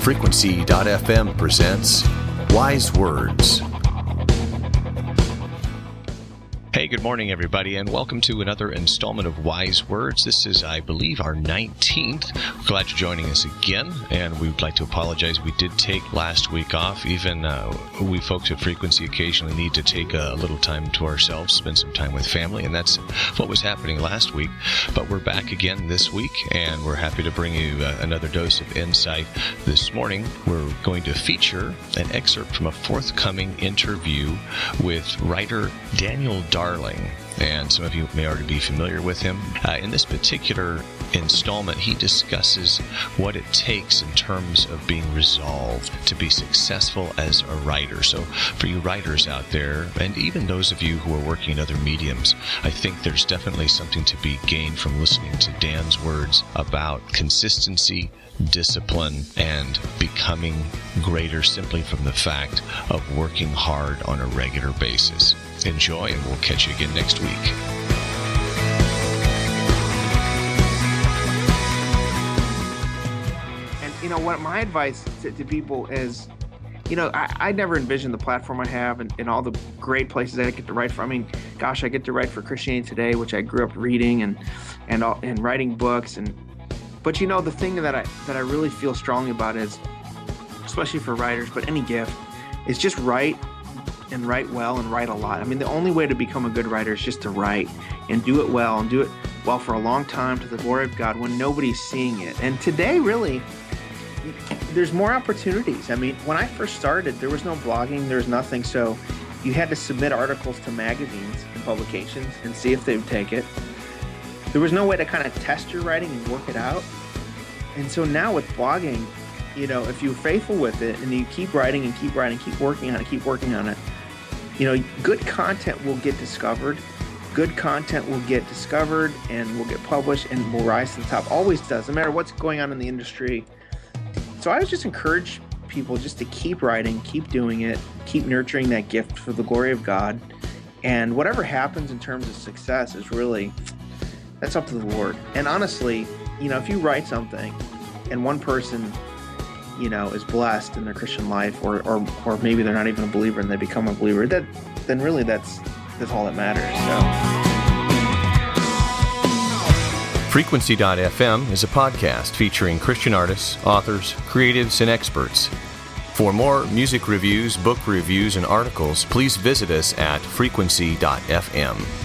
Frequency.fm presents Wise Words. Good morning, everybody, and welcome to another installment of Wise Words. This is, I believe, our 19th. Glad you're joining us again, and we would like to apologize. We did take last week off. Even uh, we folks at Frequency occasionally need to take a little time to ourselves, spend some time with family, and that's what was happening last week. But we're back again this week, and we're happy to bring you uh, another dose of insight this morning. We're going to feature an excerpt from a forthcoming interview with writer Daniel Dar. Darling, and some of you may already be familiar with him. Uh, in this particular installment, he discusses what it takes in terms of being resolved to be successful as a writer. So, for you writers out there, and even those of you who are working in other mediums, I think there's definitely something to be gained from listening to Dan's words about consistency, discipline, and becoming greater simply from the fact of working hard on a regular basis. Enjoy, and we'll catch you again next week. And you know what? My advice to, to people is, you know, I, I, never envisioned the platform I have and, and, all the great places that I get to write for. I mean, gosh, I get to write for Christianity Today, which I grew up reading and and all, and writing books. And but you know, the thing that I that I really feel strongly about is, especially for writers, but any gift, is just write and write well and write a lot. I mean, the only way to become a good writer is just to write and do it well and do it well for a long time to the glory of God when nobody's seeing it. And today, really, there's more opportunities. I mean, when I first started, there was no blogging, there was nothing. So you had to submit articles to magazines and publications and see if they would take it. There was no way to kind of test your writing and work it out. And so now with blogging, you know, if you're faithful with it and you keep writing and keep writing, keep working on it, keep working on it, you know, good content will get discovered. Good content will get discovered and will get published and will rise to the top. Always does, no matter what's going on in the industry. So I would just encourage people just to keep writing, keep doing it, keep nurturing that gift for the glory of God. And whatever happens in terms of success is really that's up to the Lord. And honestly, you know, if you write something and one person you know is blessed in their Christian life, or or or maybe they're not even a believer and they become a believer, that then really that's that's all that matters. So. Frequency.fm is a podcast featuring Christian artists, authors, creatives, and experts. For more music reviews, book reviews, and articles, please visit us at frequency.fm.